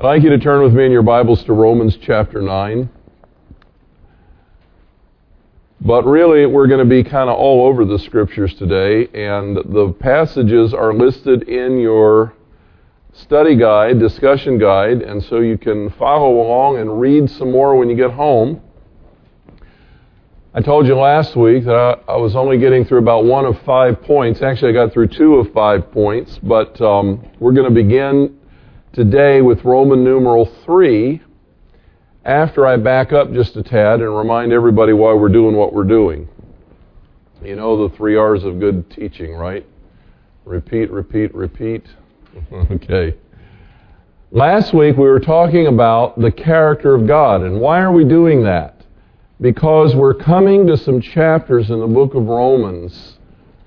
I'd like you to turn with me in your Bibles to Romans chapter 9. But really, we're going to be kind of all over the scriptures today, and the passages are listed in your study guide, discussion guide, and so you can follow along and read some more when you get home. I told you last week that I, was only getting through about one of five points. Actually, I got through two of five points, but um, we're going to begin today with Roman numeral 3 after I back up just a tad and remind everybody why we're doing what we're doing. You know the three R's of good teaching, right? Repeat, repeat, repeat. okay. Last week we were talking about the character of God, and why are we doing that? Because we're coming to some chapters in the book of Romans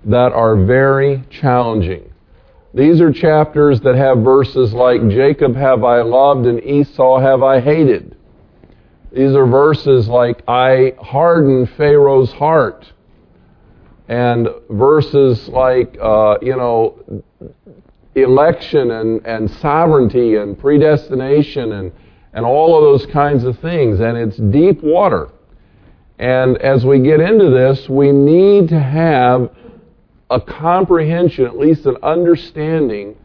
that are very challenging. These are chapters that have verses like, Jacob have I loved and Esau have I hated. These are verses like, I hardened Pharaoh's heart. And verses like, uh, you know, election and, and sovereignty and predestination and, and all of those kinds of things. And it's deep water. And as we get into this, we need to have a comprehension, at least an understanding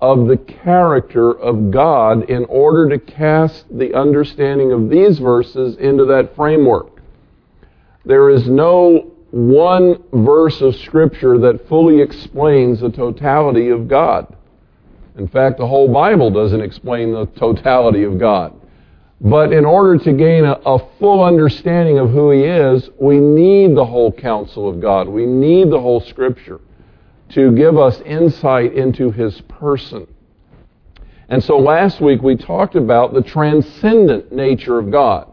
of the character of God in order to cast the understanding of these verses into that framework. There is no one verse of Scripture that fully explains the totality of God. In fact, the whole Bible doesn't explain the totality of God. But in order to gain a, a, full understanding of who He is, we need the whole counsel of God. We need the whole Scripture to give us insight into His person. And so last week we talked about the transcendent nature of God.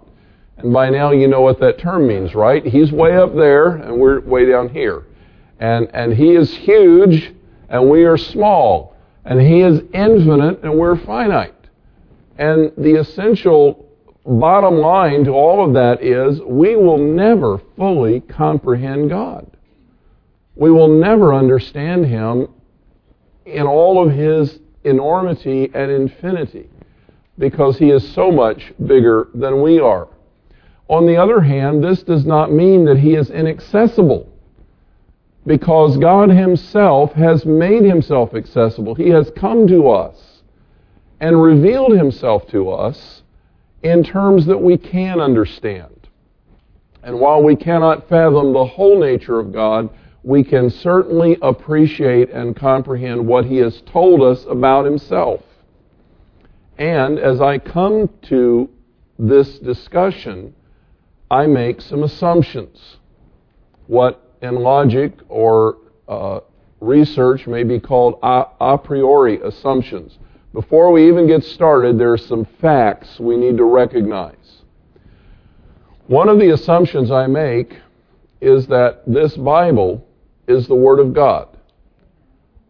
And by now you know what that term means, right? He's way up there and we're way down here. And, and He is huge and we are small. And He is infinite and we're finite. And the essential bottom line to all of that is we will never fully comprehend God. We will never understand Him in all of His enormity and infinity because He is so much bigger than we are. On the other hand, this does not mean that He is inaccessible because God Himself has made Himself accessible. He has come to us and revealed himself to us in terms that we can understand. And while we cannot fathom the whole nature of God, we can certainly appreciate and comprehend what he has told us about himself. And as I come to this discussion, I make some assumptions. What in logic or uh, research may be called a, a priori assumptions. Before we even get started, there are some facts we need to recognize. One of the assumptions I make is that this Bible is the Word of God.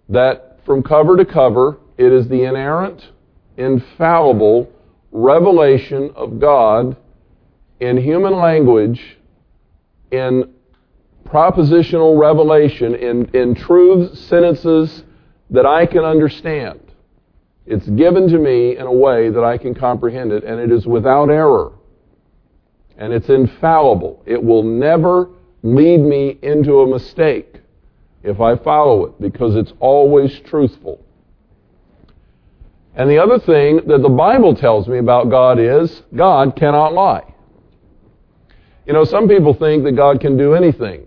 That from cover to cover, it is the inerrant, infallible revelation of God in human language, in propositional revelation, in, in truths, sentences that I can understand. It's given to me in a way that I can comprehend it, and it is without error. And it's infallible. It will never lead me into a mistake if I follow it, because it's always truthful. And the other thing that the Bible tells me about God is God cannot lie. You know, some people think that God can do anything.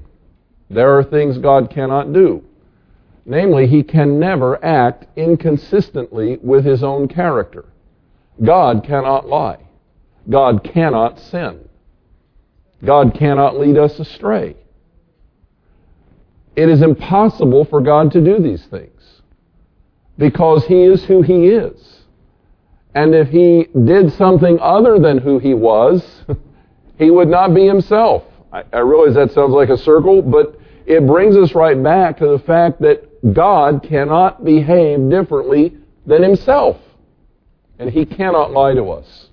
There are things God cannot do. Namely, he can never act inconsistently with his own character. God cannot lie. God cannot sin. God cannot lead us astray. It is impossible for God to do these things because he is who he is. And if he did something other than who he was, he would not be himself. I, I realize that sounds like a circle, but it brings us right back to the fact that God cannot behave differently than himself. And he cannot lie to us.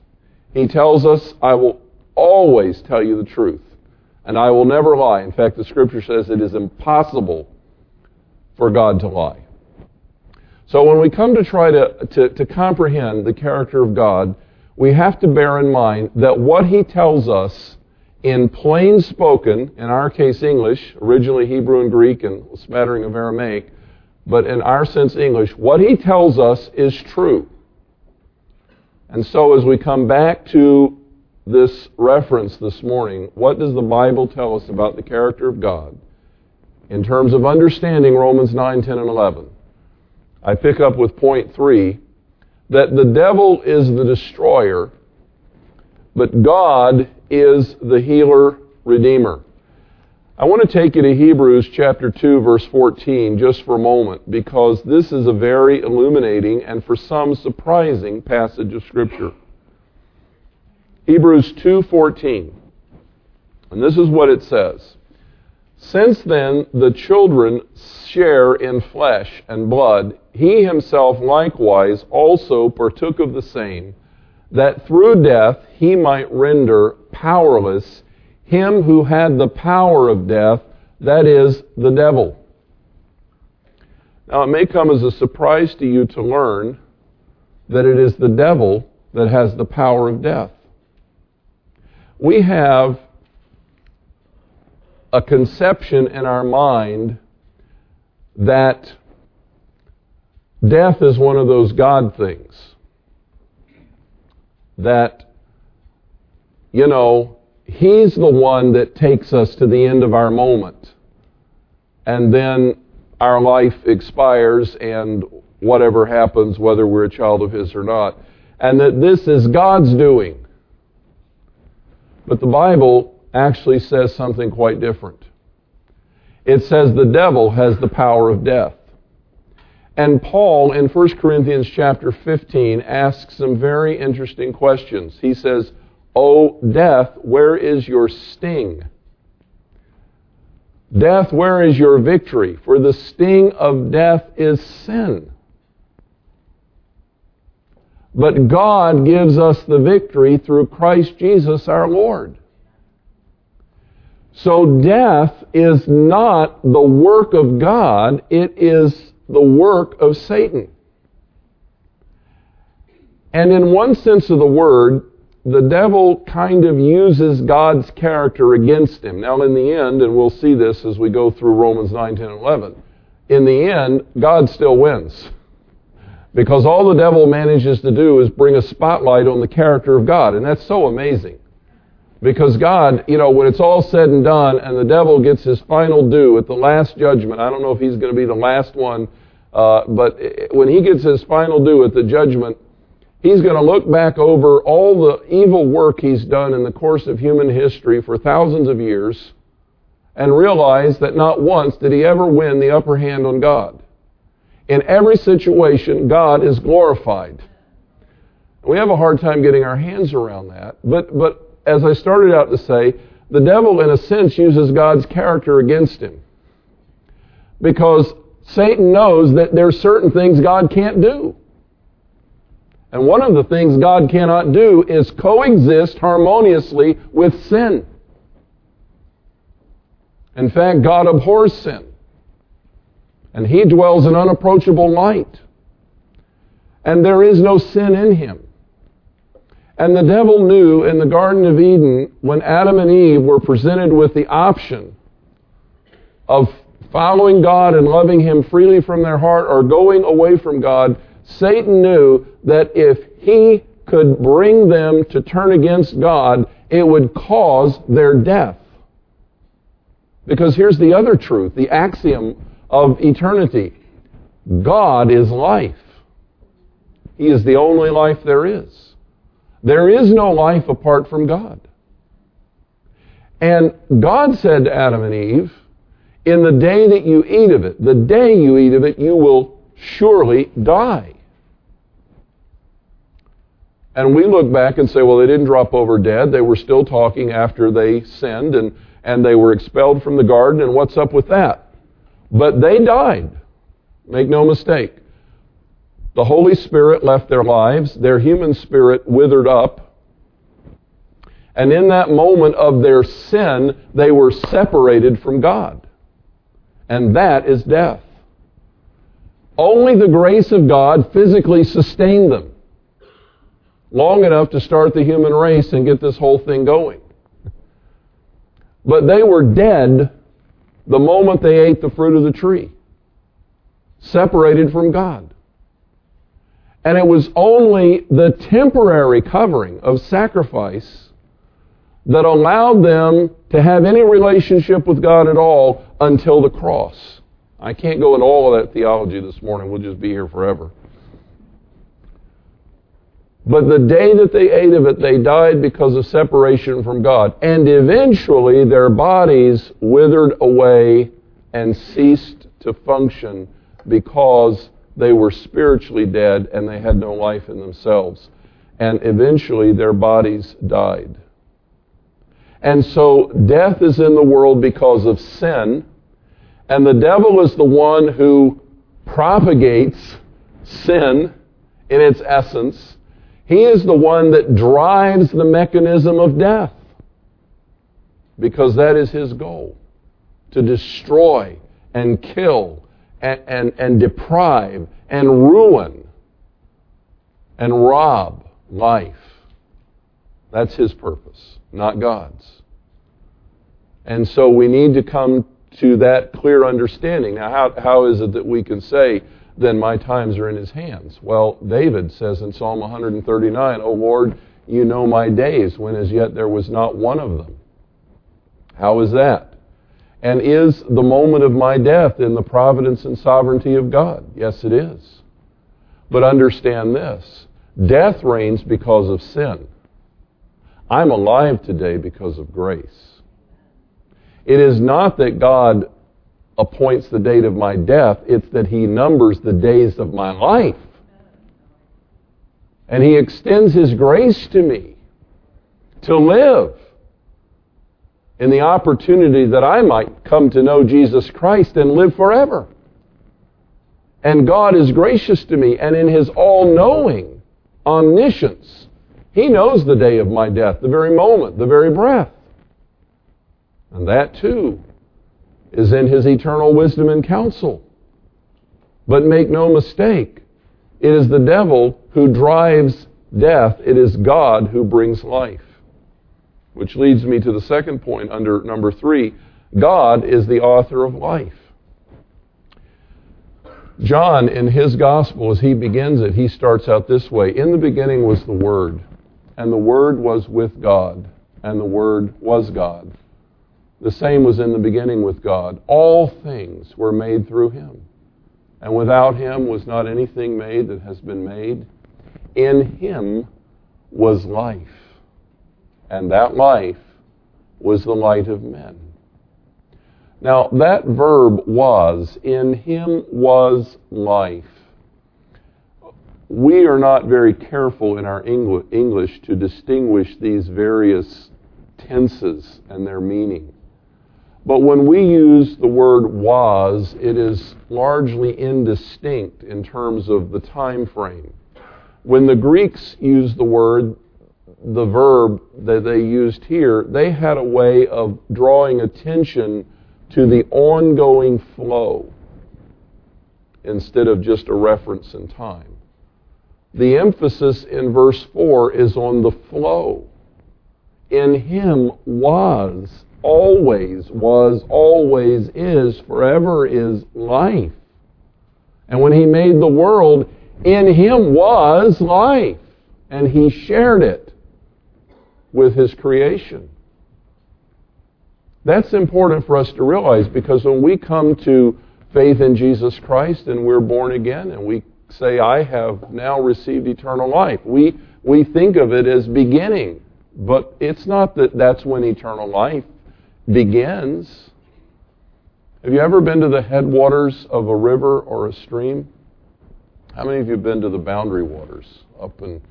He tells us, I will always tell you the truth, and I will never lie. In fact, the scripture says it is impossible for God to lie. So when we come to try to, to, to comprehend the character of God, we have to bear in mind that what he tells us in plain spoken, in our case English, originally Hebrew and Greek and a smattering of Aramaic, but in our sense English, what he tells us is true. And so as we come back to this reference this morning, what does the Bible tell us about the character of God in terms of understanding Romans 9, 10, and 11? I pick up with point three that the devil is the destroyer, but God is the healer, redeemer. I want to take you to Hebrews chapter 2 verse 14 just for a moment because this is a very illuminating and for some surprising passage of scripture. Hebrews 2:14. And this is what it says. Since then the children share in flesh and blood, he himself likewise also partook of the same, that through death he might render powerless him who had the power of death, that is, the devil. Now, it may come as a surprise to you to learn that it is the devil that has the power of death. We have a conception in our mind that death is one of those God things. That, you know, He's the one that takes us to the end of our moment. And then our life expires and whatever happens, whether we're a child of His or not. And that this is God's doing. But the Bible actually says something quite different. It says the devil has the power of death. And Paul in 1 Corinthians chapter 15 asks some very interesting questions. He says, O death, where is your sting? Death, where is your victory? For the sting of death is sin. But God gives us the victory through Christ Jesus our Lord. So death is not the work of God, it is the work of Satan. And in one sense of the word, the devil kind of uses God's character against him. Now, in the end, and we'll see this as we go through Romans 9, 10, and 11, in the end, God still wins. Because all the devil manages to do is bring a spotlight on the character of God, and that's so amazing. Because God, you know, when it's all said and done and the devil gets his final due at the last judgment, I don't know if he's going to be the last one, uh, but when he gets his final due at the judgment, He's going to look back over all the evil work he's done in the course of human history for thousands of years and realize that not once did he ever win the upper hand on God. In every situation, God is glorified. We have a hard time getting our hands around that. But, but as I started out to say, the devil, in a sense, uses God's character against him. Because Satan knows that there are certain things God can't do. And one of the things God cannot do is coexist harmoniously with sin. In fact, God abhors sin. And He dwells in unapproachable light. And there is no sin in Him. And the devil knew in the Garden of Eden when Adam and Eve were presented with the option of following God and loving Him freely from their heart or going away from God, Satan knew that if he could bring them to turn against God, it would cause their death. Because here's the other truth, the axiom of eternity. God is life. He is the only life there is. There is no life apart from God. And God said to Adam and Eve, in the day that you eat of it, the day you eat of it, you will surely die. And we look back and say, well, they didn't drop over dead. They were still talking after they sinned and, and they were expelled from the garden, and what's up with that? But they died. Make no mistake. The Holy Spirit left their lives, their human spirit withered up. And in that moment of their sin, they were separated from God. And that is death. Only the grace of God physically sustained them long enough to start the human race and get this whole thing going. But they were dead the moment they ate the fruit of the tree, separated from God. And it was only the temporary covering of sacrifice that allowed them to have any relationship with God at all until the cross. I can't go into all of that theology this morning. We'll just be here forever. But the day that they ate of it, they died because of separation from God. And eventually their bodies withered away and ceased to function because they were spiritually dead and they had no life in themselves. And eventually their bodies died. And so death is in the world because of sin. And the devil is the one who propagates sin in its essence. He is the one that drives the mechanism of death. Because that is his goal to destroy and kill and, and, and deprive and ruin and rob life. That's his purpose, not God's. And so we need to come to that clear understanding. Now, how, how is it that we can say, then my times are in his hands? Well, David says in Psalm 139, O Lord, you know my days, when as yet there was not one of them. How is that? And is the moment of my death in the providence and sovereignty of God? Yes, it is. But understand this death reigns because of sin. I'm alive today because of grace. It is not that God appoints the date of my death, it's that He numbers the days of my life. And He extends His grace to me to live in the opportunity that I might come to know Jesus Christ and live forever. And God is gracious to me, and in His all knowing omniscience, He knows the day of my death, the very moment, the very breath. And that too is in His eternal wisdom and counsel. But make no mistake, it is the devil who drives death, it is God who brings life. Which leads me to the second point under number three God is the author of life. John, in his gospel, as he begins it, he starts out this way In the beginning was the Word, and the Word was with God, and the Word was God. The same was in the beginning with God. All things were made through him. And without him was not anything made that has been made. In him was life. And that life was the light of men. Now, that verb was, in him was life. We are not very careful in our English to distinguish these various tenses and their meaning. But when we use the word was, it is largely indistinct in terms of the time frame. When the Greeks used the word, the verb that they used here, they had a way of drawing attention to the ongoing flow instead of just a reference in time. The emphasis in verse 4 is on the flow. In him was always was, always is, forever is life. And when he made the world, in him was life, and he shared it with his creation. That's important for us to realize because when we come to faith in Jesus Christ and we're born again and we say, I have now received eternal life, we, we think of it as beginning. But it's not that that's when eternal life begins. Have you ever been to the headwaters of a river or a stream? How many of you have been to the boundary waters up in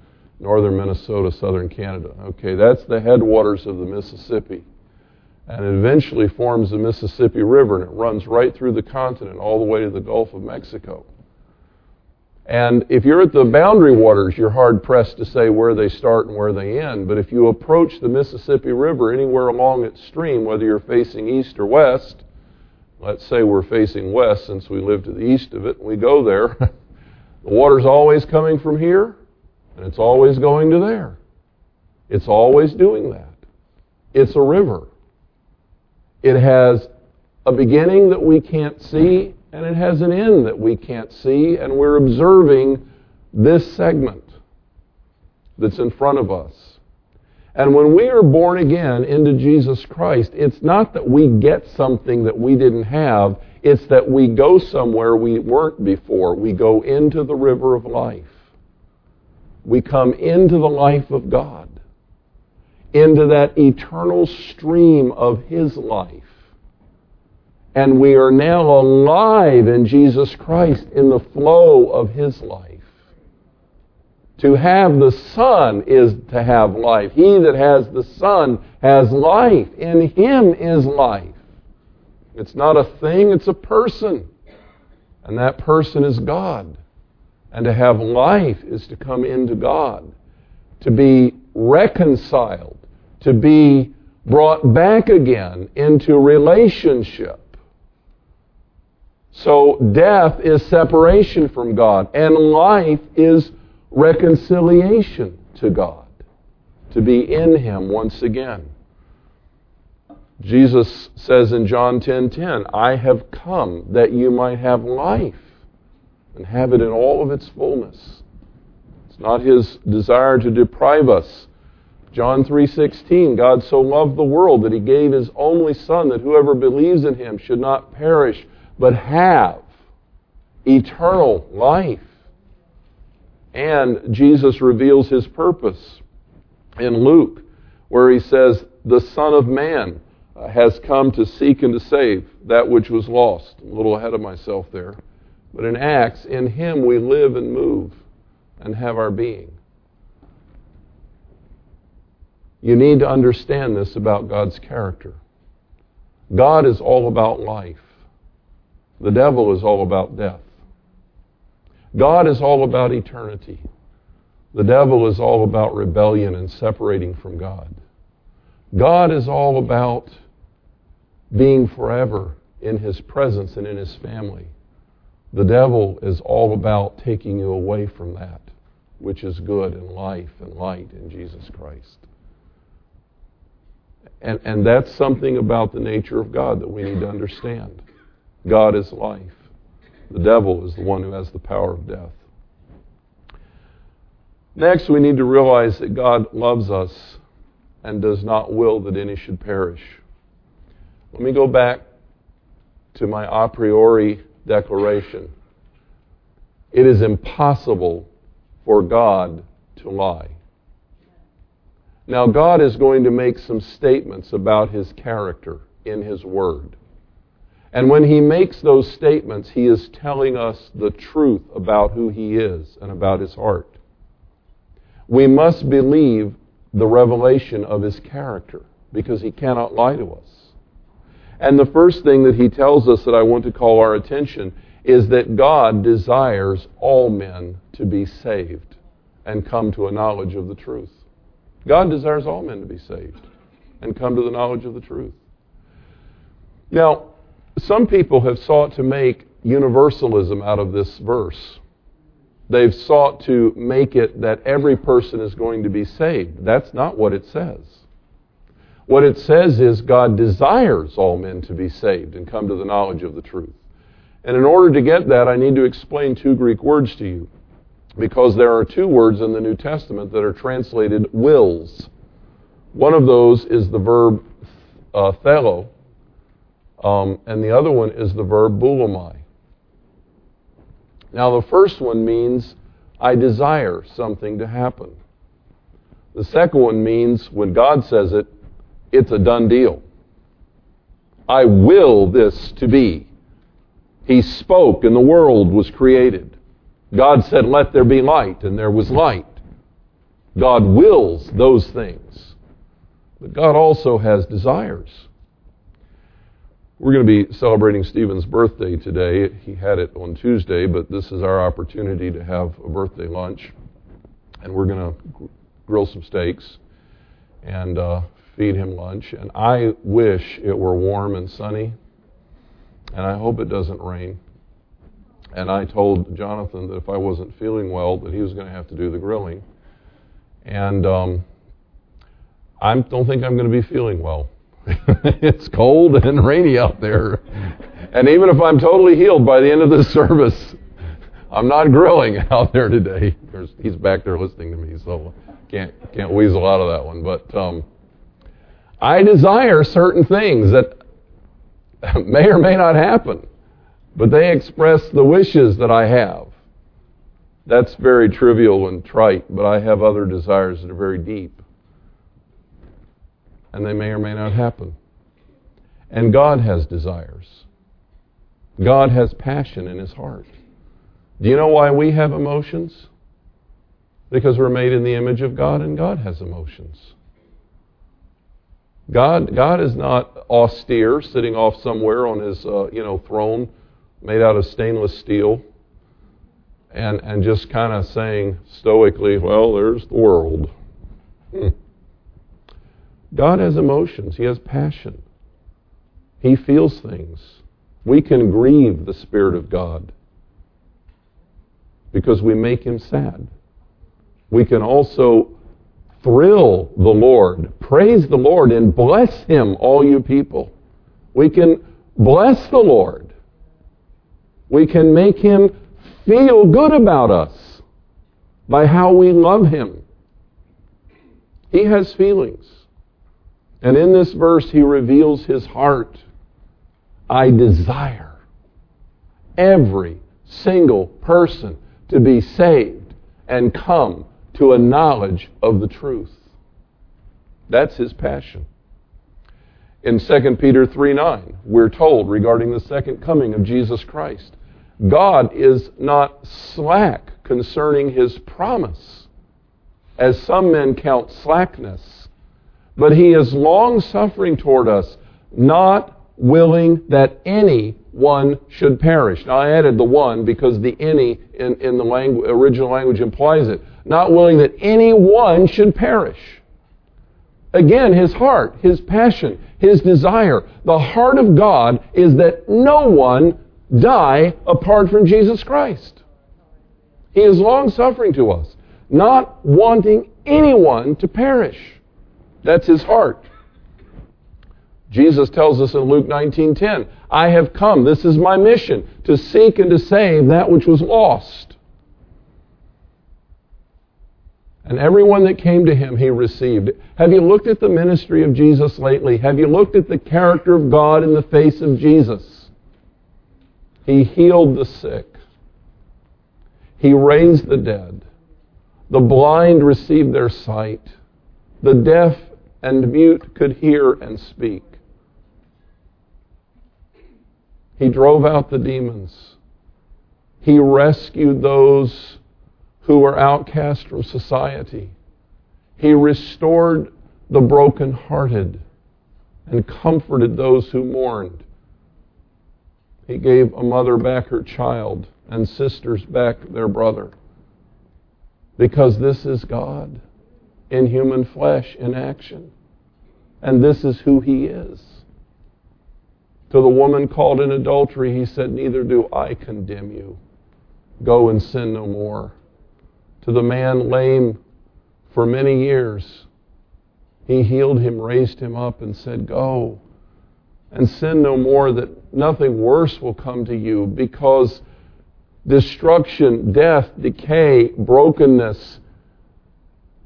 northern Minnesota, southern Canada? Okay, that's the headwaters of the Mississippi. And it eventually forms the Mississippi River and it runs right through the continent all the way to the Gulf of Mexico. And if you're at the boundary waters, you're hard pressed to say where they start and where they end. But if you approach the Mississippi River anywhere along its stream, whether you're facing east or west, let's say we're facing west since we live to the east of it, and we go there, the water's always coming from here, and it's always going to there. It's always doing that. It's a river. It has a beginning that we can't see, and it has an end that we can't see, and we're observing this segment that's in front of us. And when we are born again into Jesus Christ, it's not that we get something that we didn't have, it's that we go somewhere we weren't before. We go into the river of life. We come into the life of God, into that eternal stream of His life. And we are now alive in Jesus Christ in the flow of His life. To have the Son is to have life. He that has the Son has life. In Him is life. It's not a thing, it's a person. And that person is God. And to have life is to come into God, to be reconciled, to be brought back again into relationship. So death is separation from God, and life is reconciliation to God, to be in Him once again. Jesus says in John 10:10, 10, 10, "I have come that you might have life and have it in all of its fullness." It's not his desire to deprive us. John 3:16, God so loved the world that he gave his only son that whoever believes in him should not perish but have eternal life. And Jesus reveals his purpose in Luke, where he says, The Son of Man has come to seek and to save that which was lost. A little ahead of myself there. But in Acts, in him we live and move and have our being. You need to understand this about God's character. God is all about life. The devil is all about death. God is all about eternity. The devil is all about rebellion and separating from God. God is all about being forever in his presence and in his family. The devil is all about taking you away from that which is good and life and light in Jesus Christ. And, and that's something about the nature of God that we need to understand. God is life. The devil is the one who has the power of death. Next, we need to realize that God loves us and does not will that any should perish. Let me go back to my a priori declaration. It is impossible for God to lie. Now, God is going to make some statements about his character in his word. And when he makes those statements, he is telling us the truth about who he is and about his heart. We must believe the revelation of his character because he cannot lie to us. And the first thing that he tells us that I want to call our attention is that God desires all men to be saved and come to a knowledge of the truth. God desires all men to be saved and come to the knowledge of the truth. Now, some people have sought to make universalism out of this verse. They've sought to make it that every person is going to be saved. That's not what it says. What it says is God desires all men to be saved and come to the knowledge of the truth. And in order to get that, I need to explain two Greek words to you. Because there are two words in the New Testament that are translated wills. One of those is the verb uh, thelo, um, and the other one is the verb boulomai. Now, the first one means I desire something to happen. The second one means when God says it, it's a done deal. I will this to be. He spoke and the world was created. God said, Let there be light, and there was light. God wills those things. But God also has desires. We're going to be celebrating Stephen's birthday today. He had it on Tuesday, but this is our opportunity to have a birthday lunch. And we're going to grill some steaks and uh, feed him lunch. And I wish it were warm and sunny. and I hope it doesn't rain. And I told Jonathan that if I wasn't feeling well, that he was going to have to do the grilling. And um, I don't think I'm going to be feeling well. it's cold and rainy out there. And even if I'm totally healed by the end of this service, I'm not grilling out there today. There's, he's back there listening to me, so can't can't weasel out of that one. But um, I desire certain things that may or may not happen, but they express the wishes that I have. That's very trivial and trite, but I have other desires that are very deep. And they may or may not happen. And God has desires. God has passion in his heart. Do you know why we have emotions? Because we're made in the image of God and God has emotions. God, God is not austere, sitting off somewhere on his uh, you know throne made out of stainless steel, and and just kind of saying stoically, "Well, there's the world." God has emotions. He has passion. He feels things. We can grieve the Spirit of God because we make him sad. We can also thrill the Lord, praise the Lord, and bless him, all you people. We can bless the Lord. We can make him feel good about us by how we love him. He has feelings. And in this verse, he reveals his heart. I desire every single person to be saved and come to a knowledge of the truth. That's his passion. In 2 Peter 3 9, we're told regarding the second coming of Jesus Christ, God is not slack concerning his promise, as some men count slackness, but he is long suffering toward us, not willing that any one should perish. Now, I added the one because the any in, in the langu- original language implies it. Not willing that any one should perish. Again, his heart, his passion, his desire, the heart of God is that no one die apart from Jesus Christ. He is long suffering to us, not wanting anyone to perish. That's his heart. Jesus tells us in Luke 19:10, "I have come, this is my mission, to seek and to save that which was lost." And everyone that came to him, he received. Have you looked at the ministry of Jesus lately? Have you looked at the character of God in the face of Jesus? He healed the sick. He raised the dead. The blind received their sight. The deaf and mute could hear and speak. He drove out the demons. He rescued those who were outcast from society. He restored the brokenhearted and comforted those who mourned. He gave a mother back her child and sisters back their brother. Because this is God in human flesh in action. And this is who He is. To the woman called in adultery, He said, Neither do I condemn you. Go and sin no more. To the man lame for many years, He healed him, raised him up, and said, Go and sin no more, that nothing worse will come to you because destruction, death, decay, brokenness,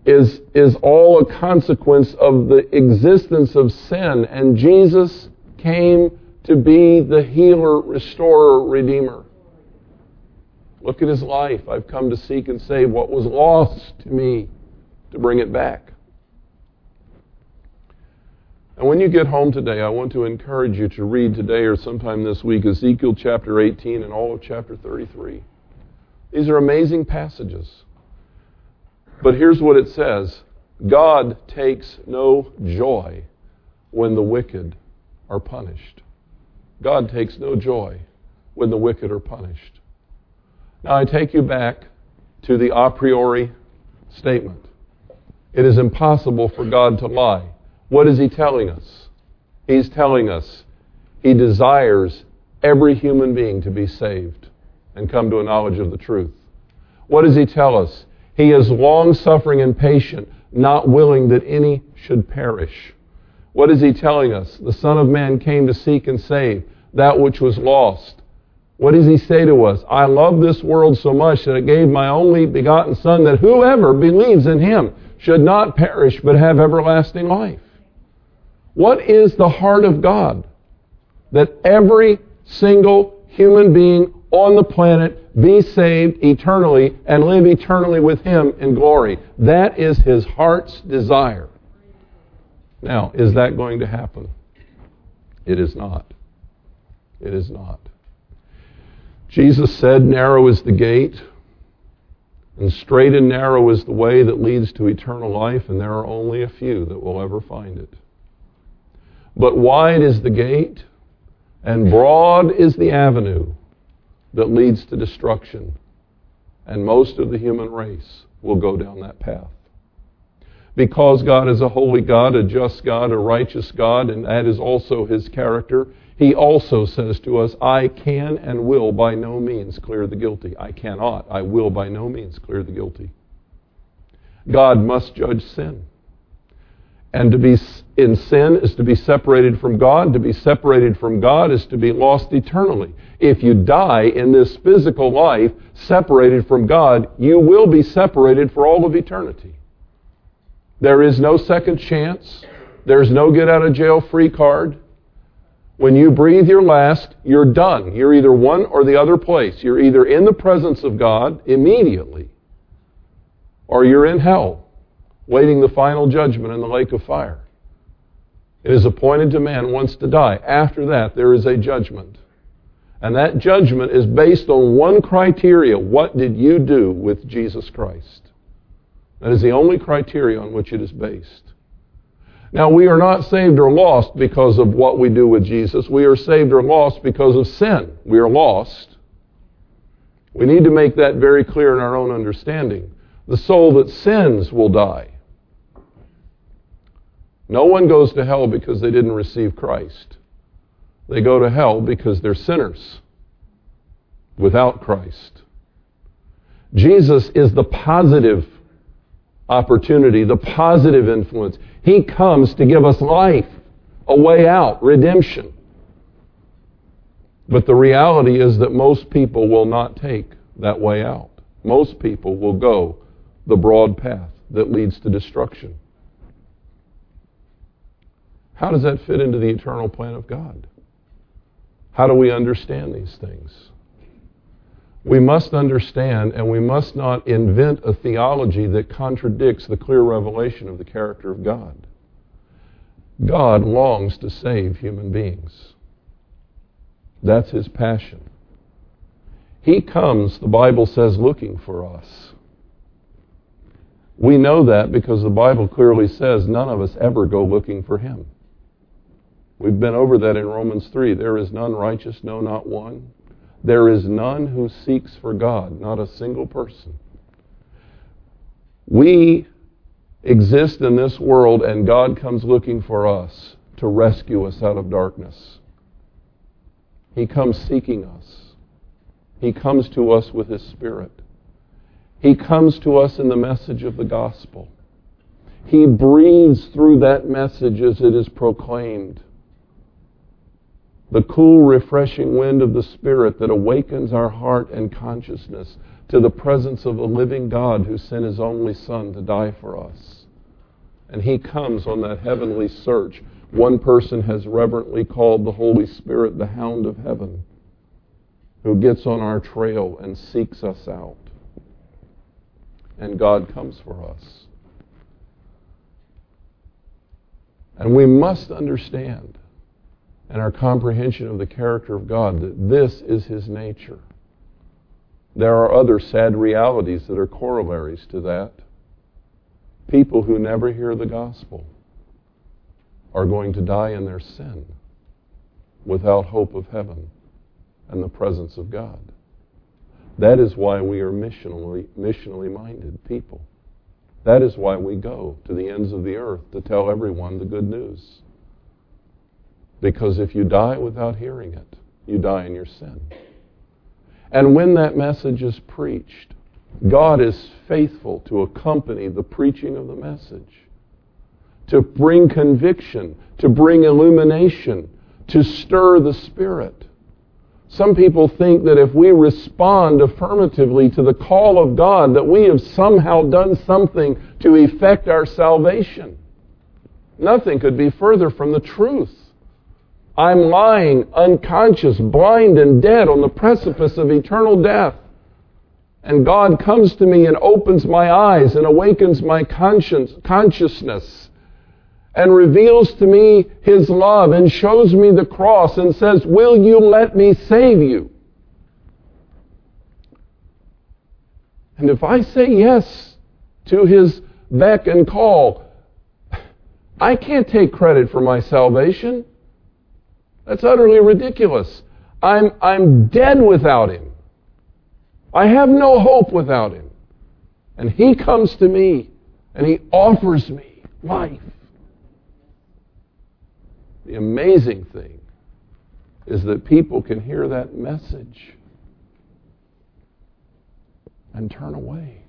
is, is all a consequence of the existence of sin. And Jesus came to be the healer, restorer, redeemer. Look at his life. I've come to seek and save what was lost to me, to bring it back. And when you get home today, I want to encourage you to read today or sometime this week Ezekiel chapter 18 and all of chapter 33. These are amazing passages. But here's what it says God takes no joy when the wicked are punished. God takes no joy when the wicked are punished. Now, I take you back to the a priori statement. It is impossible for God to lie. What is He telling us? He's telling us He desires every human being to be saved and come to a knowledge of the truth. What does he tell us? He is long suffering and patient, not willing that any should perish. What is he telling us? The Son of Man came to seek and save that which was lost. What does he say to us? I love this world so much that I gave my only begotten Son that whoever believes in him should not perish but have everlasting life. What is the heart of God? That every single human being on the planet be saved eternally and live eternally with Him in glory. That is His heart's desire. Now, is that going to happen? It is not. It is not. Jesus said, Narrow is the gate, and straight and narrow is the way that leads to eternal life, and there are only a few that will ever find it. But wide is the gate, and broad is the avenue that leads to destruction, and most of the human race will go down that path. Because God is a holy God, a just God, a righteous God, and that is also His character, He also says to us, I can and will by no means clear the guilty. I cannot. I will by no means clear the guilty. God must judge sin. And to be in sin is to be separated from God. To be separated from God is to be lost eternally. If you die in this physical life separated from God, you will be separated for all of eternity. There is no second chance. There's no get out of jail free card. When you breathe your last, you're done. You're either one or the other place. You're either in the presence of God immediately, or you're in hell waiting the final judgment in the lake of fire. It is appointed to man once to die. After that, there is a judgment. And that judgment is based on one criteria. What did you do with Jesus Christ? That is the only criteria on which it is based. Now, we are not saved or lost because of what we do with Jesus. We are saved or lost because of sin. We are lost. We need to make that very clear in our own understanding. The soul that sins will die. No one goes to hell because they didn't receive Christ. They go to hell because they're sinners without Christ. Jesus is the positive opportunity, the positive influence. He comes to give us life, a way out, redemption. But the reality is that most people will not take that way out. Most people will go the broad path that leads to destruction. How does that fit into the eternal plan of God? How do we understand these things? We must understand and we must not invent a theology that contradicts the clear revelation of the character of God. God longs to save human beings. That's his passion. He comes, the Bible says, looking for us. We know that because the Bible clearly says none of us ever go looking for him. We've been over that in Romans 3. There is none righteous, no, not one. There is none who seeks for God, not a single person. We exist in this world, and God comes looking for us to rescue us out of darkness. He comes seeking us. He comes to us with His Spirit. He comes to us in the message of the gospel. He breathes through that message as it is proclaimed the cool, refreshing wind of the Spirit that awakens our heart and consciousness to the presence of a living God who sent his only Son to die for us. And he comes on that heavenly search. One person has reverently called the Holy Spirit the hound of heaven, who gets on our trail and seeks us out. And God comes for us. And we must understand and our comprehension of the character of God that this is His nature. There are other sad realities that are corollaries to that. People who never hear the gospel are going to die in their sin without hope of heaven and the presence of God. That is why we are missionally, missionally minded people. That is why we go to the ends of the earth to tell everyone the good news. Because if you die without hearing it, You die in your sin. And when that message is preached, God is faithful to accompany the preaching of the message, to bring conviction, to bring illumination, to stir the Spirit. Some people think that if we respond affirmatively to the call of God, that we have somehow done something to effect our salvation. Nothing could be further from the truth. I'm lying, unconscious, blind, and dead on the precipice of eternal death. And God comes to me and opens my eyes and awakens my conscience, consciousness and reveals to me His love and shows me the cross and says, Will you let me save you? And if I say yes to His beck and call, I can't take credit for my salvation. That's utterly ridiculous. I'm, I'm dead without Him. I have no hope without Him. And He comes to me and He offers me life. The amazing thing is that people can hear that message and turn away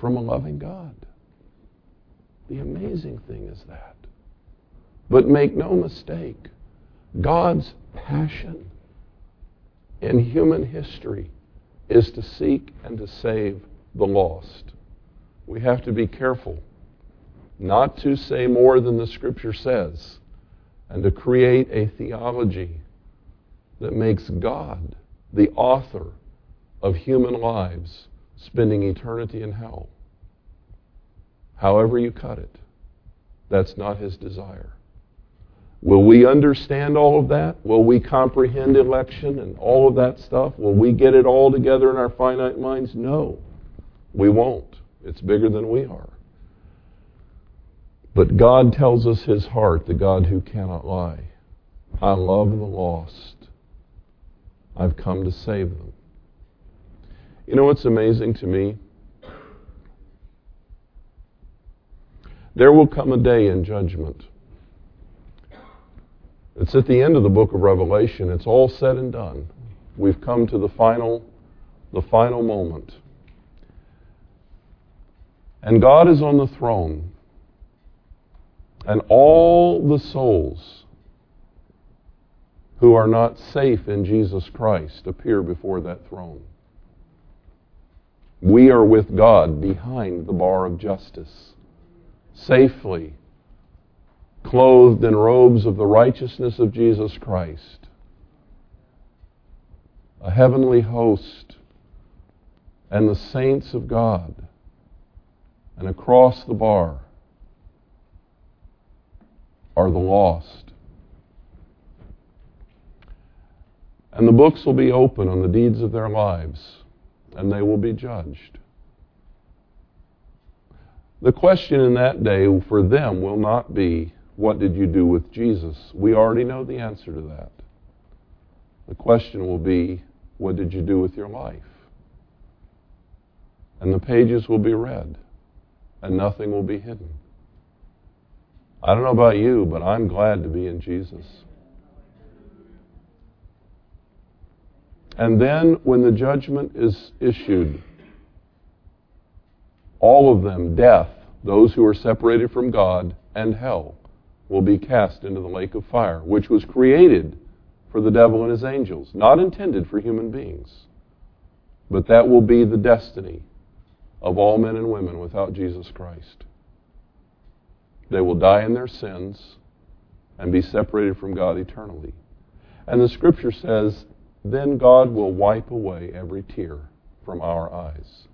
from a loving God. The amazing thing is that. But make no mistake, God's passion in human history is to seek and to save the lost. We have to be careful not to say more than the Scripture says and to create a theology that makes God the author of human lives spending eternity in hell. However, you cut it, that's not his desire. Will we understand all of that? Will we comprehend election and all of that stuff? Will we get it all together in our finite minds? No, we won't. It's bigger than we are. But God tells us his heart, the God who cannot lie. I love the lost. I've come to save them. You know what's amazing to me? There will come a day in judgment. It's at the end of the book of Revelation. It's all said and done. We've come to the final the final moment. And God is on the throne. And all the souls who are not safe in Jesus Christ appear before that throne. We are with God behind the bar of justice, safely clothed in robes of the righteousness of Jesus Christ. A heavenly host and the saints of God. And across the bar, are the lost. And the books will be open on the deeds of their lives, and they will be judged. The question in that day for them will not be, What did you do with Jesus? We already know the answer to that. The question will be, What did you do with your life? And the pages will be read, and nothing will be hidden. I don't know about you, but I'm glad to be in Jesus. And then when the judgment is issued, all of them, death, those who are separated from God, and hell, will be cast into the lake of fire, which was created for the devil and his angels, not intended for human beings. But that will be the destiny of all men and women without Jesus Christ. They will die in their sins and be separated from God eternally. And the scripture says, then God will wipe away every tear from our eyes.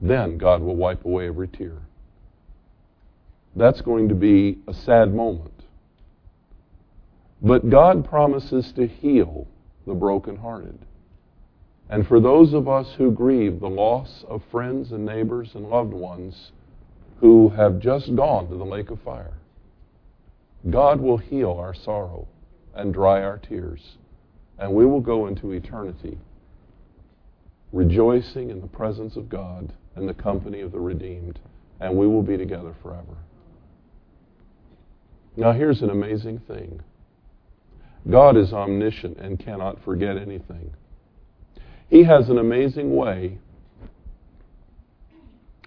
Then God will wipe away every tear. That's going to be a sad moment. But God promises to heal the brokenhearted. And for those of us who grieve the loss of friends and neighbors and loved ones, who have just gone to the lake of fire. God will heal our sorrow and dry our tears, and we will go into eternity rejoicing in the presence of God and the company of the redeemed, and we will be together forever. Now, here's an amazing thing God is omniscient and cannot forget anything. He has an amazing way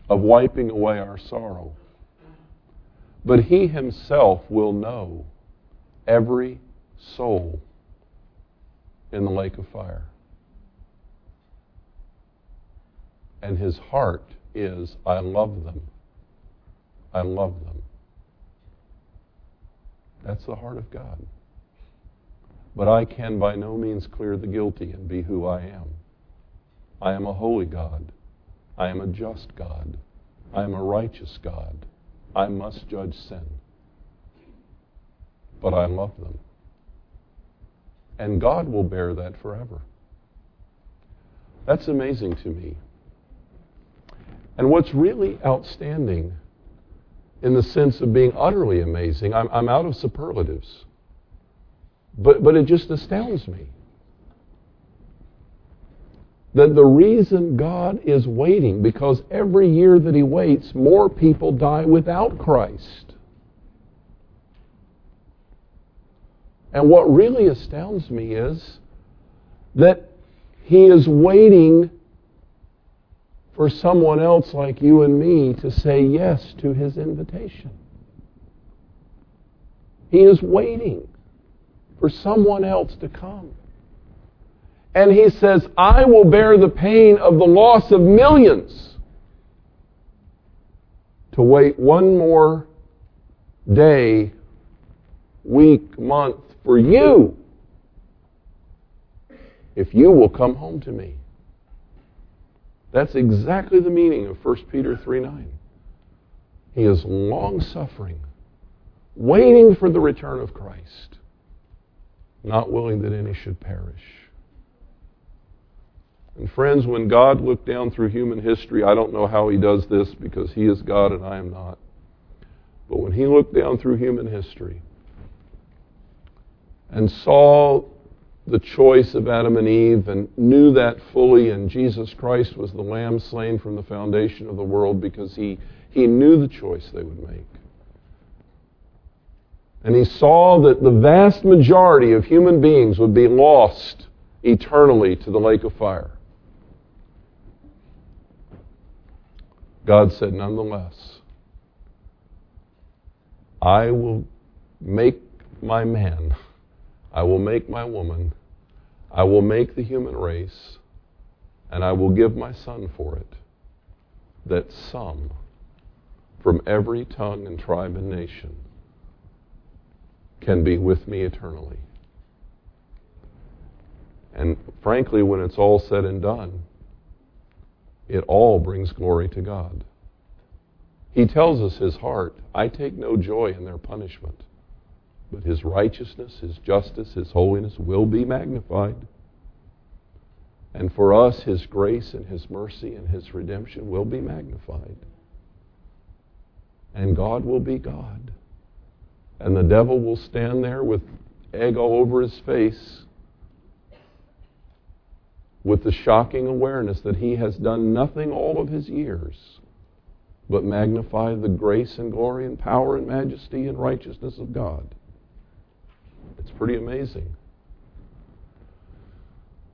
of wiping away our sorrow. But He Himself will know every soul in the lake of fire. And His heart is, I love them. I love them. That's the heart of God. But I can by no means clear the guilty and be who I am. I am a holy God. I am a just God. I am a righteous God. I must judge sin. But I love them. And God will bear that forever. That's amazing to me. And what's really outstanding in the sense of being utterly amazing, I'm, I'm out of superlatives. But, but it just astounds me that the reason God is waiting, because every year that He waits, more people die without Christ. And what really astounds me is that He is waiting for someone else like you and me to say yes to His invitation. He is waiting for someone else to come. And he says, I will bear the pain of the loss of millions to wait one more day, week, month for you if you will come home to me. That's exactly the meaning of 1 Peter 3 9. He is long suffering, waiting for the return of Christ, not willing that any should perish. And friends, when God looked down through human history, I don't know how he does this because he is God and I am not. But when he looked down through human history and saw the choice of Adam and Eve and knew that fully, and Jesus Christ was the lamb slain from the foundation of the world because he, he knew the choice they would make. And he saw that the vast majority of human beings would be lost eternally to the lake of fire. God said, nonetheless, I will make my man, I will make my woman, I will make the human race, and I will give my son for it, that some from every tongue and tribe and nation can be with me eternally. And frankly, when it's all said and done, it all brings glory to God. He tells us his heart, I take no joy in their punishment, but his righteousness, his justice, his holiness will be magnified. And for us, his grace and his mercy and his redemption will be magnified. And God will be God. And the devil will stand there with egg all over his face with the shocking awareness that he has done nothing all of his years but magnify the grace and glory and power and majesty and righteousness of God. It's pretty amazing.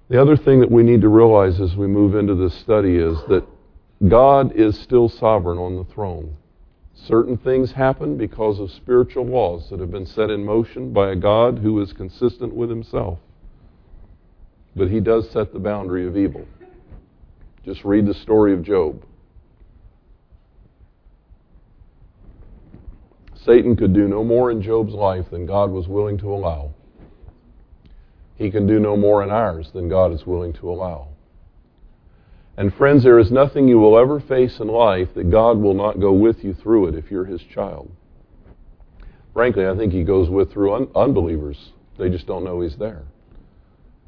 The other thing that we need to realize as we move into this study is that God is still sovereign on the throne. Certain things happen because of spiritual laws that have been set in motion by a God who is consistent with himself. But he does set the boundary of evil. Just read the story of Job. Satan could do no more in Job's life than God was willing to allow. He can do no more in ours than God is willing to allow. And friends, there is nothing you will ever face in life that God will not go with you through it if you're His child. Frankly, I think He goes with through un- unbelievers. They just don't know He's there.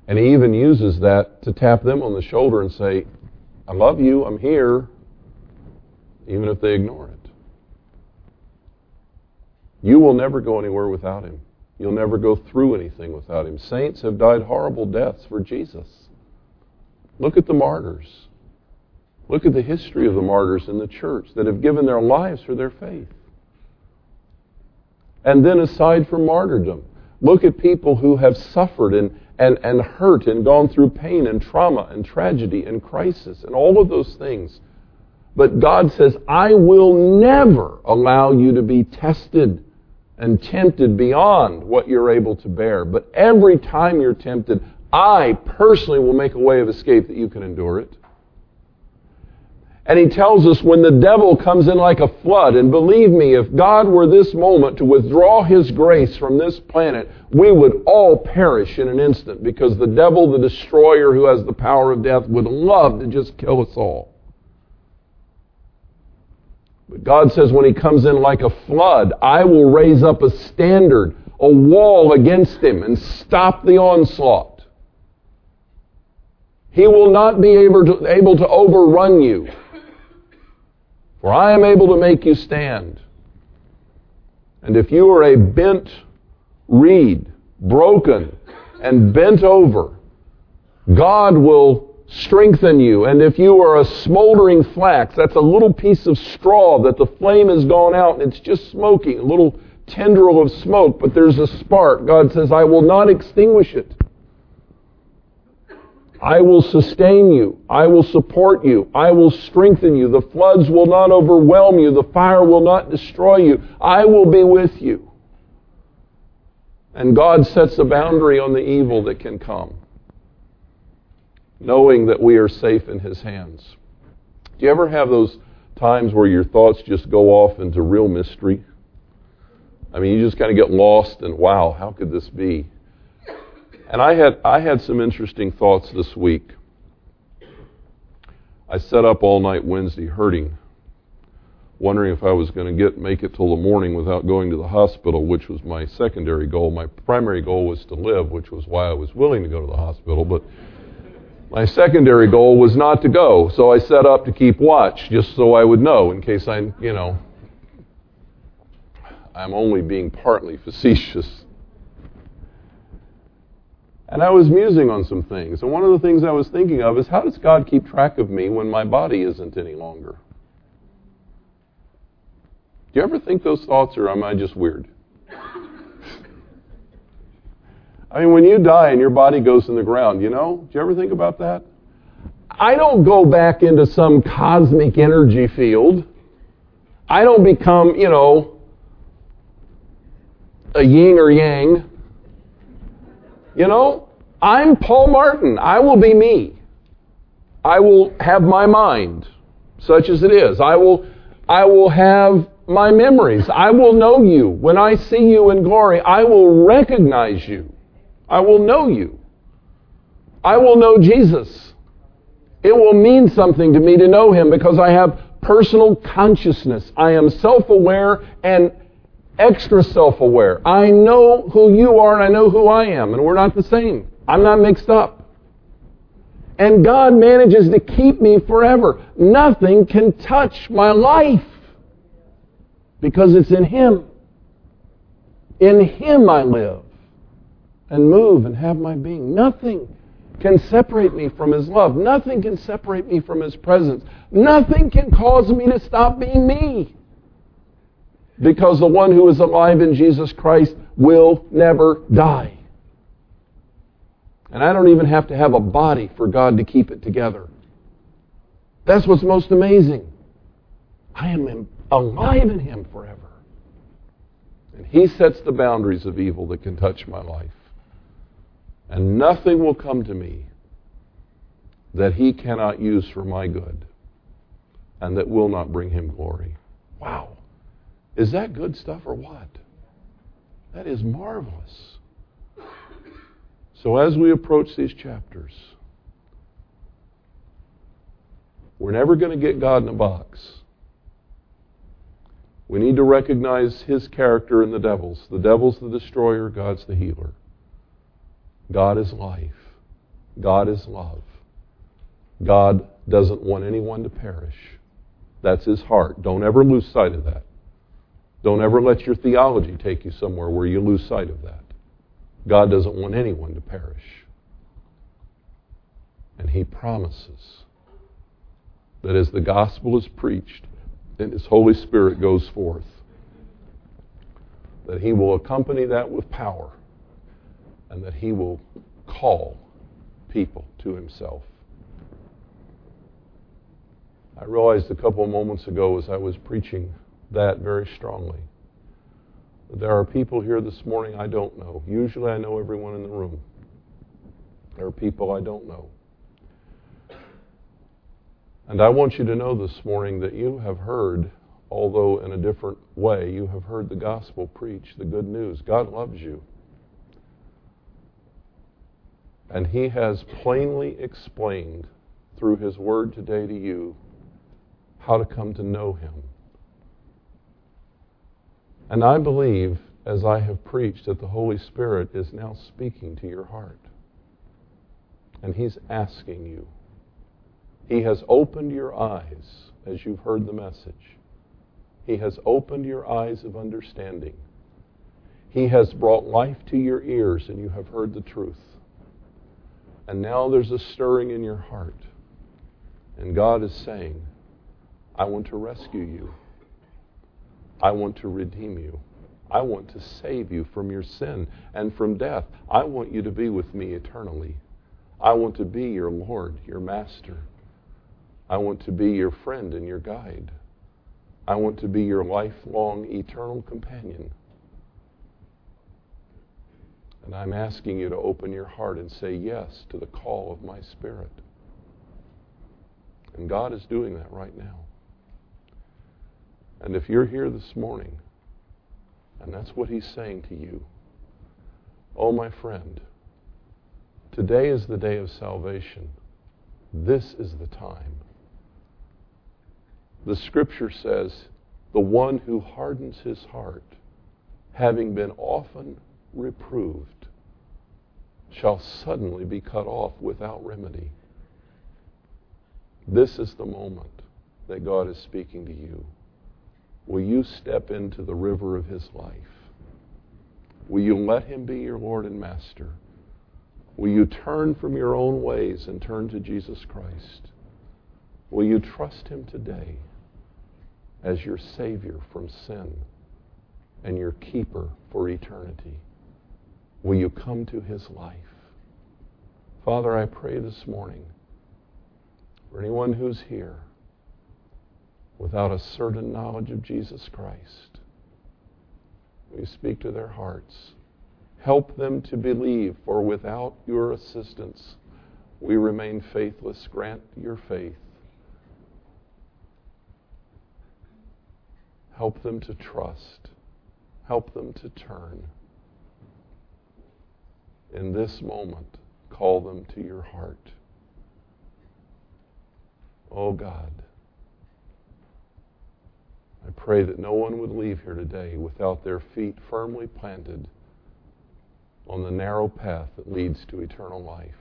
And he even uses that to tap them on the shoulder and say, I love you, I'm here, even if they ignore it. You will never go anywhere without him. You'll never go through anything without him. Saints have died horrible deaths for Jesus. Look at the martyrs. Look at the history of the martyrs in the church that have given their lives for their faith. And then, aside from martyrdom, Look at people who have suffered and, and, and hurt and gone through pain and trauma and tragedy and crisis and all of those things. But God says, I will never allow you to be tested and tempted beyond what you're able to bear. But every time you're tempted, I personally will make a way of escape that you can endure it. And he tells us when the devil comes in like a flood, and believe me, if God were this moment to withdraw his grace from this planet, we would all perish in an instant because the devil, the destroyer who has the power of death, would love to just kill us all. But God says when he comes in like a flood, I will raise up a standard, a wall against him, and stop the onslaught. He will not be able to, able to overrun you. For I am able to make you stand. And if you are a bent reed, broken and bent over, God will strengthen you. And if you are a smoldering flax, that's a little piece of straw that the flame has gone out and it's just smoking, a little tendril of smoke, but there's a spark. God says, I will not extinguish it. I will sustain you. I will support you. I will strengthen you. The floods will not overwhelm you. The fire will not destroy you. I will be with you. And God sets a boundary on the evil that can come, knowing that we are safe in His hands. Do you ever have those times where your thoughts just go off into real mystery? I mean, you just kind of get lost and, wow, how could this be? And I had, I had some interesting thoughts this week. I sat up all night Wednesday hurting, wondering if I was going to get make it till the morning without going to the hospital, which was my secondary goal. My primary goal was to live, which was why I was willing to go to the hospital. But my secondary goal was not to go, so I set up to keep watch, just so I would know in case I, you know, I'm only being partly facetious. And I was musing on some things. And one of the things I was thinking of is how does God keep track of me when my body isn't any longer? Do you ever think those thoughts, or am I just weird? I mean, when you die and your body goes in the ground, you know, do you ever think about that? I don't go back into some cosmic energy field. I don't become, you know, a yin or yang. You know, I'm Paul Martin. I will be me. I will have my mind, such as it is. I will, I will have my memories. I will know you. When I see you in glory, I will recognize you. I will know you. I will know Jesus. It will mean something to me to know him because I have personal consciousness. I am self aware and extra self aware. I know who you are and I know who I am, and we're not the same. I'm not mixed up. And God manages to keep me forever. Nothing can touch my life because it's in Him. In Him I live and move and have my being. Nothing can separate me from His love. Nothing can separate me from His presence. Nothing can cause me to stop being me because the one who is alive in Jesus Christ will never die. And I don't even have to have a body for God to keep it together. That's what's most amazing. I am alive in Him forever. And He sets the boundaries of evil that can touch my life. And nothing will come to me that He cannot use for my good and that will not bring Him glory. Wow. Is that good stuff or what? That is marvelous. So as we approach these chapters, we're never going to get God in a box. We need to recognize his character in the devil's. The devil's the destroyer, God's the healer. God is life. God is love. God doesn't want anyone to perish. That's his heart. Don't ever lose sight of that. Don't ever let your theology take you somewhere where you lose sight of that. God doesn't want anyone to perish. And He promises that as the gospel is preached and His Holy Spirit goes forth, that He will accompany that with power and that He will call people to Himself. I realized a couple of moments ago as I was preaching that very strongly. There are people here this morning I don't know. Usually I know everyone in the room. There are people I don't know. And I want you to know this morning that you have heard, although in a different way, you have heard the gospel preached, the good news. God loves you. And He has plainly explained through His word today to you how to come to know Him. And I believe, as I have preached, that the Holy Spirit is now speaking to your heart. And He's asking you he has opened your eyes as you've heard the message. He has opened your eyes of understanding. He has brought life to your ears and you have heard the truth. And now there's a stirring in your heart. And God is saying, I want to rescue you. I want to redeem you. I want to save you from your sin and from death. I want you to be with me eternally. I want to be your Lord, your Master. I want to be your friend and your guide. I want to be your lifelong, eternal companion. And I'm asking you to open your heart and say yes to the call of my Spirit. And God is doing that right now. And if you're here this morning, and that's what He's saying to you, oh, my friend, today is the day of salvation. This is the time the scripture says, the one who hardens his heart, having been often reproved, shall suddenly be cut off without remedy. This is the moment that God is speaking to you. Will you step into the river of his life? Will you let him be your Lord and Master? Will you turn from your own ways and turn to Jesus Christ? Will you trust him today? as your Savior from sin and your keeper for eternity. Will you come to his life? Father, I pray this morning for anyone who's here without a certain knowledge of Jesus Christ, will you speak to their hearts? Help them to believe, for without your assistance, we remain faithless. Grant your faith. Help them to trust. Help them to turn. In this moment, call them to your heart. Oh God, I pray that no one would leave here today without their feet firmly planted on the narrow path that leads to eternal life.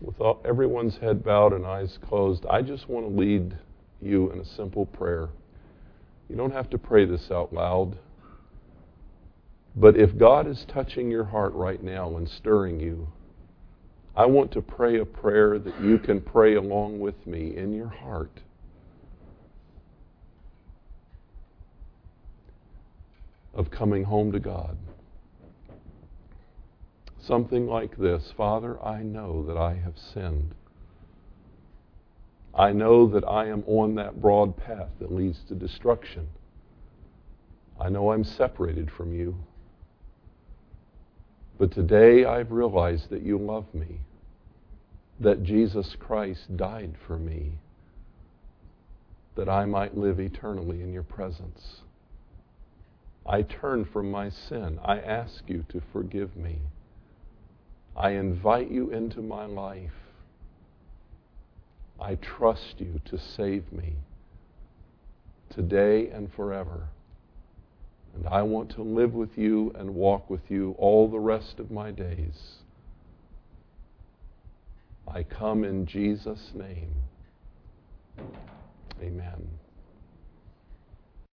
With all, everyone's head bowed and eyes closed, I just want to lead you in a simple prayer. You don't have to pray this out loud. But if God is touching your heart right now and stirring you, I want to pray a prayer that you can pray along with me in your heart. Of coming home to God. Something like this Father, I know that I have sinned. I know that I am on that broad path that leads to destruction. I know I'm separated from you. But today I've realized that you love me, that Jesus Christ died for me, that I might live eternally in your presence. I turn from my sin. I ask you to forgive me. I invite you into my life. I trust you to save me today and forever. And I want to live with you and walk with you all the rest of my days. I come in Jesus' name. Amen.